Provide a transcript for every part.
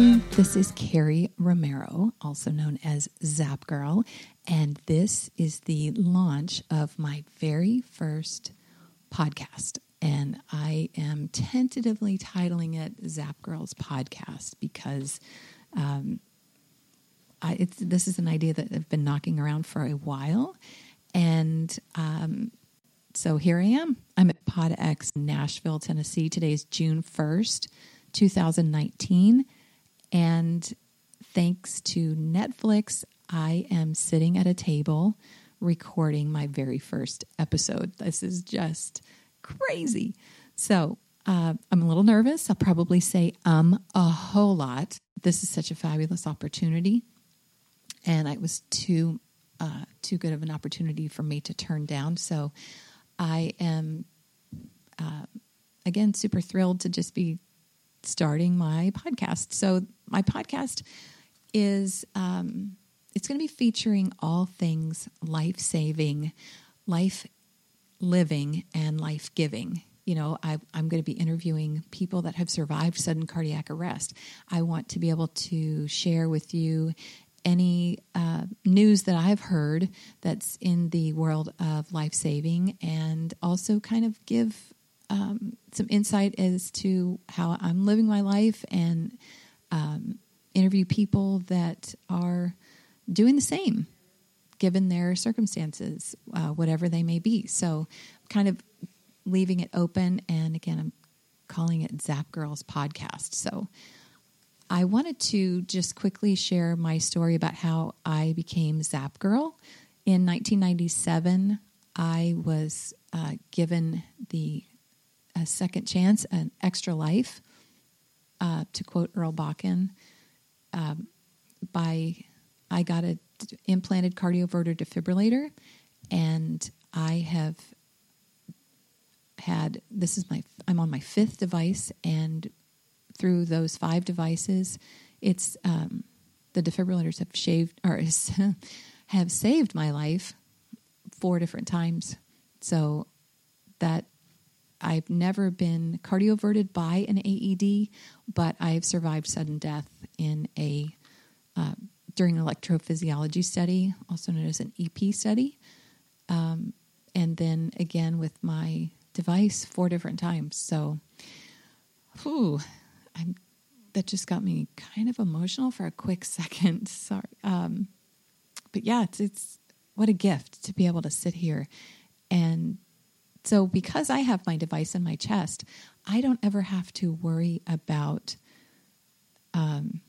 This is Carrie Romero, also known as Zap Girl, and this is the launch of my very first podcast. And I am tentatively titling it Zap Girls Podcast because um, I, this is an idea that I've been knocking around for a while. And um, so here I am. I'm at PodX Nashville, Tennessee. Today is June 1st, 2019. And thanks to Netflix, I am sitting at a table recording my very first episode. This is just crazy. So uh, I'm a little nervous. I'll probably say um a whole lot. This is such a fabulous opportunity, and it was too uh, too good of an opportunity for me to turn down. So I am uh, again super thrilled to just be starting my podcast. So my podcast is um, it's going to be featuring all things life saving, life living, and life giving. You know, I, I'm going to be interviewing people that have survived sudden cardiac arrest. I want to be able to share with you any uh, news that I've heard that's in the world of life saving and also kind of give um, some insight as to how I'm living my life and um, interview people that are doing the same given their circumstances, uh, whatever they may be. So, kind of leaving it open. And again, I'm calling it Zap Girls Podcast. So, I wanted to just quickly share my story about how I became Zap Girl. In 1997, I was uh, given the a second chance, an extra life, uh, to quote Earl Bakken. Um, by I got a implanted cardioverter defibrillator, and I have had this is my I'm on my fifth device, and through those five devices, it's um, the defibrillators have shaved or have saved my life four different times. So that I've never been cardioverted by an AED, but I've survived sudden death in a uh, during an electrophysiology study, also known as an EP study, um, and then again with my device four different times. So, whew, I'm that just got me kind of emotional for a quick second. Sorry, um, but yeah, it's it's what a gift to be able to sit here and so, because I have my device in my chest, I don't ever have to worry about um,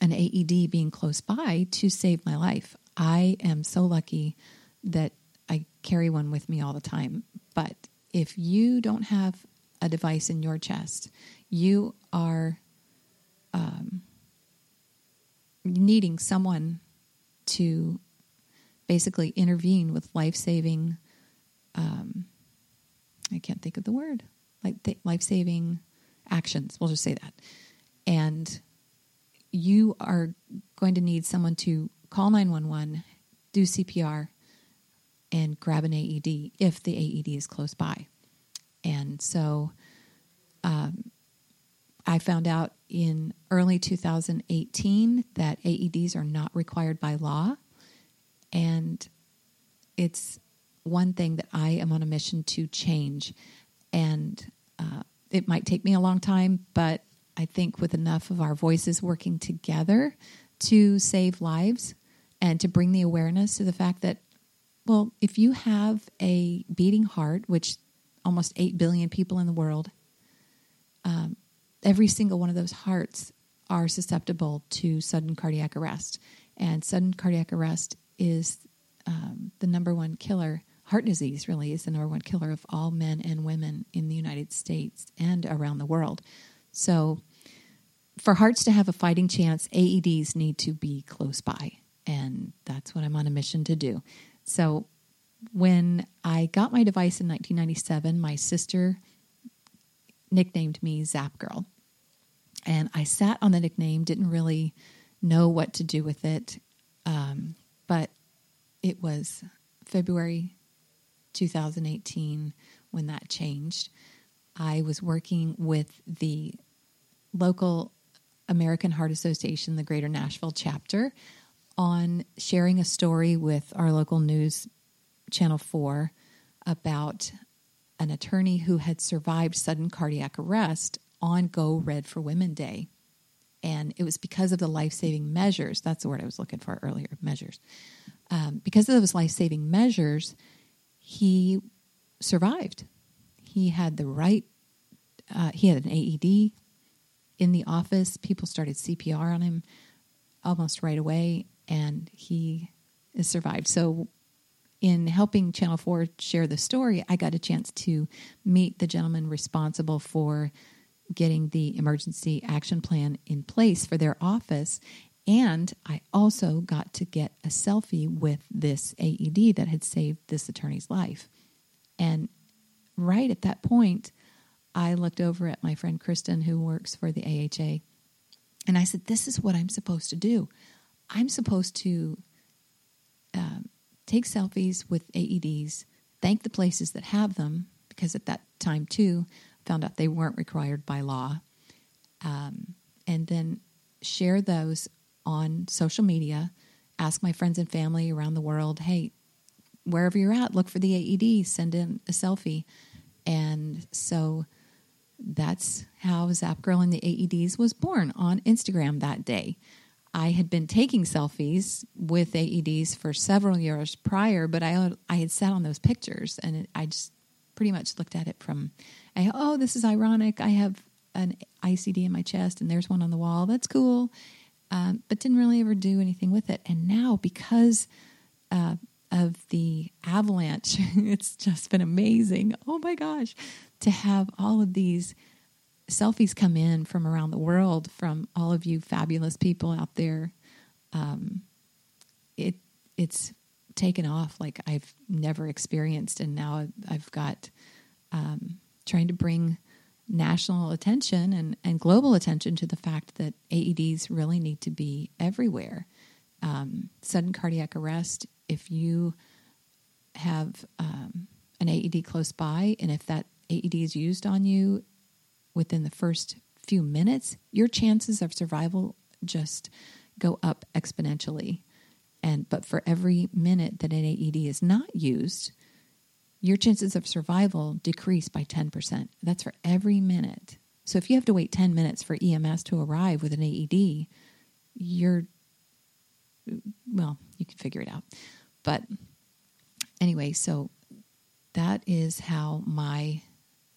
an AED being close by to save my life. I am so lucky that I carry one with me all the time. But if you don't have a device in your chest, you are um, needing someone to basically intervene with life saving um, I can't think of the word, like th- life saving actions. We'll just say that. And you are going to need someone to call 911, do CPR, and grab an AED if the AED is close by. And so um, I found out in early 2018 that AEDs are not required by law. And it's one thing that I am on a mission to change. And uh, it might take me a long time, but I think with enough of our voices working together to save lives and to bring the awareness to the fact that, well, if you have a beating heart, which almost 8 billion people in the world, um, every single one of those hearts are susceptible to sudden cardiac arrest. And sudden cardiac arrest is um, the number one killer heart disease really is the number one killer of all men and women in the United States and around the world. So, for hearts to have a fighting chance, AEDs need to be close by. And that's what I'm on a mission to do. So, when I got my device in 1997, my sister nicknamed me Zap Girl. And I sat on the nickname, didn't really know what to do with it. Um, but it was February 2018 when that changed. I was working with the local American Heart Association, the Greater Nashville chapter, on sharing a story with our local news channel 4 about an attorney who had survived sudden cardiac arrest on Go Red for Women Day. And it was because of the life saving measures. That's the word I was looking for earlier measures. Um, because of those life saving measures, he survived. He had the right, uh, he had an AED in the office. People started CPR on him almost right away, and he survived. So, in helping Channel 4 share the story, I got a chance to meet the gentleman responsible for getting the emergency action plan in place for their office. And I also got to get a selfie with this AED that had saved this attorney's life. And right at that point, I looked over at my friend Kristen, who works for the AHA, and I said, This is what I'm supposed to do. I'm supposed to um, take selfies with AEDs, thank the places that have them, because at that time, too, found out they weren't required by law, um, and then share those on social media. Ask my friends and family around the world, hey, wherever you're at, look for the AED, send in a selfie. And so that's how Zap Girl and the AEDs was born on Instagram that day. I had been taking selfies with AEDs for several years prior, but I I had sat on those pictures and it, I just pretty much looked at it from, I, oh, this is ironic. I have an ICD in my chest and there's one on the wall. That's cool, um, but didn't really ever do anything with it. And now because uh, of the avalanche, it's just been amazing. Oh my gosh, to have all of these selfies come in from around the world from all of you fabulous people out there. Um, it it's taken off like I've never experienced, and now I've got um, trying to bring national attention and, and global attention to the fact that AEDs really need to be everywhere. Um, sudden cardiac arrest, if you have um, an AED close by, and if that AED is used on you within the first few minutes, your chances of survival just go up exponentially. And but for every minute that an AED is not used, your chances of survival decrease by 10%. That's for every minute. So if you have to wait 10 minutes for EMS to arrive with an AED, you're well, you can figure it out. But anyway, so that is how my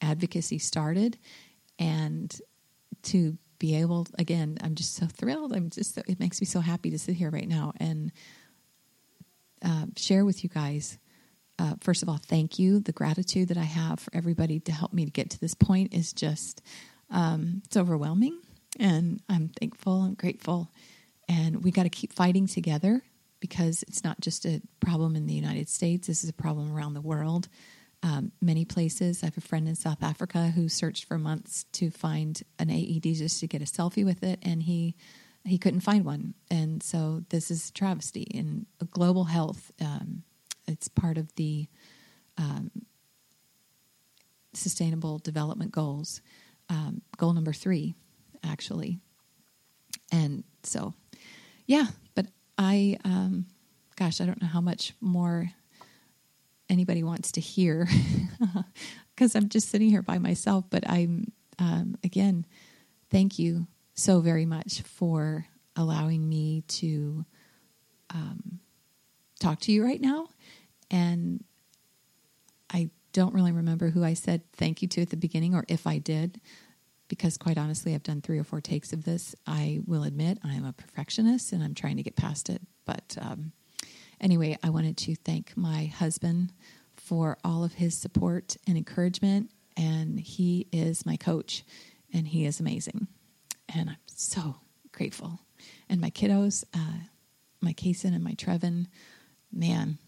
advocacy started and to be able again i'm just so thrilled i'm just so, it makes me so happy to sit here right now and uh, share with you guys uh, first of all thank you the gratitude that i have for everybody to help me to get to this point is just um, it's overwhelming and i'm thankful I'm grateful and we got to keep fighting together because it's not just a problem in the united states this is a problem around the world um, many places. I have a friend in South Africa who searched for months to find an AED just to get a selfie with it, and he he couldn't find one. And so this is travesty in global health. Um, it's part of the um, Sustainable Development Goals, um, goal number three, actually. And so, yeah, but I, um, gosh, I don't know how much more anybody wants to hear because I'm just sitting here by myself. But I'm, um, again, thank you so very much for allowing me to um, talk to you right now. And I don't really remember who I said thank you to at the beginning or if I did, because quite honestly, I've done three or four takes of this. I will admit I am a perfectionist and I'm trying to get past it. But um, anyway, I wanted to thank my husband for all of his support and encouragement. And he is my coach, and he is amazing. And I'm so grateful. And my kiddos, uh, my Kason and my Trevin, man,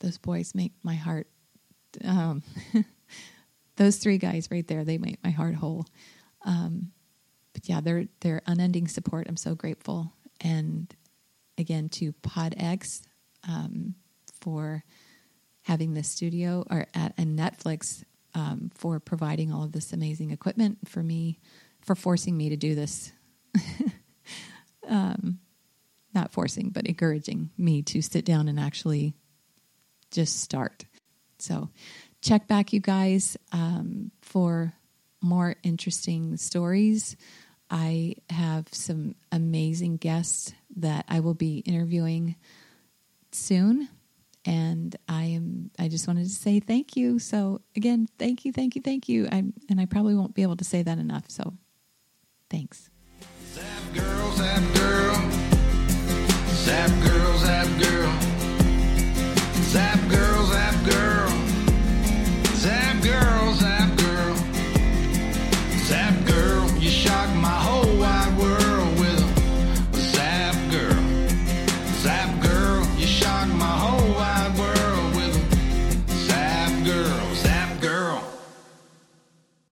those boys make my heart. Um, those three guys right there, they make my heart whole. Um, but yeah, they're they're unending support. I'm so grateful. And again, to PodX um, for having this studio or at and Netflix um, for providing all of this amazing equipment for me, for forcing me to do this. um, not forcing, but encouraging me to sit down and actually just start. So, check back, you guys, um, for more interesting stories. I have some amazing guests that I will be interviewing soon. And I am I just wanted to say thank you. So again, thank you, thank you, thank you. I and I probably won't be able to say that enough. So thanks. Zap girl, zap girl. Zap girl, zap girl.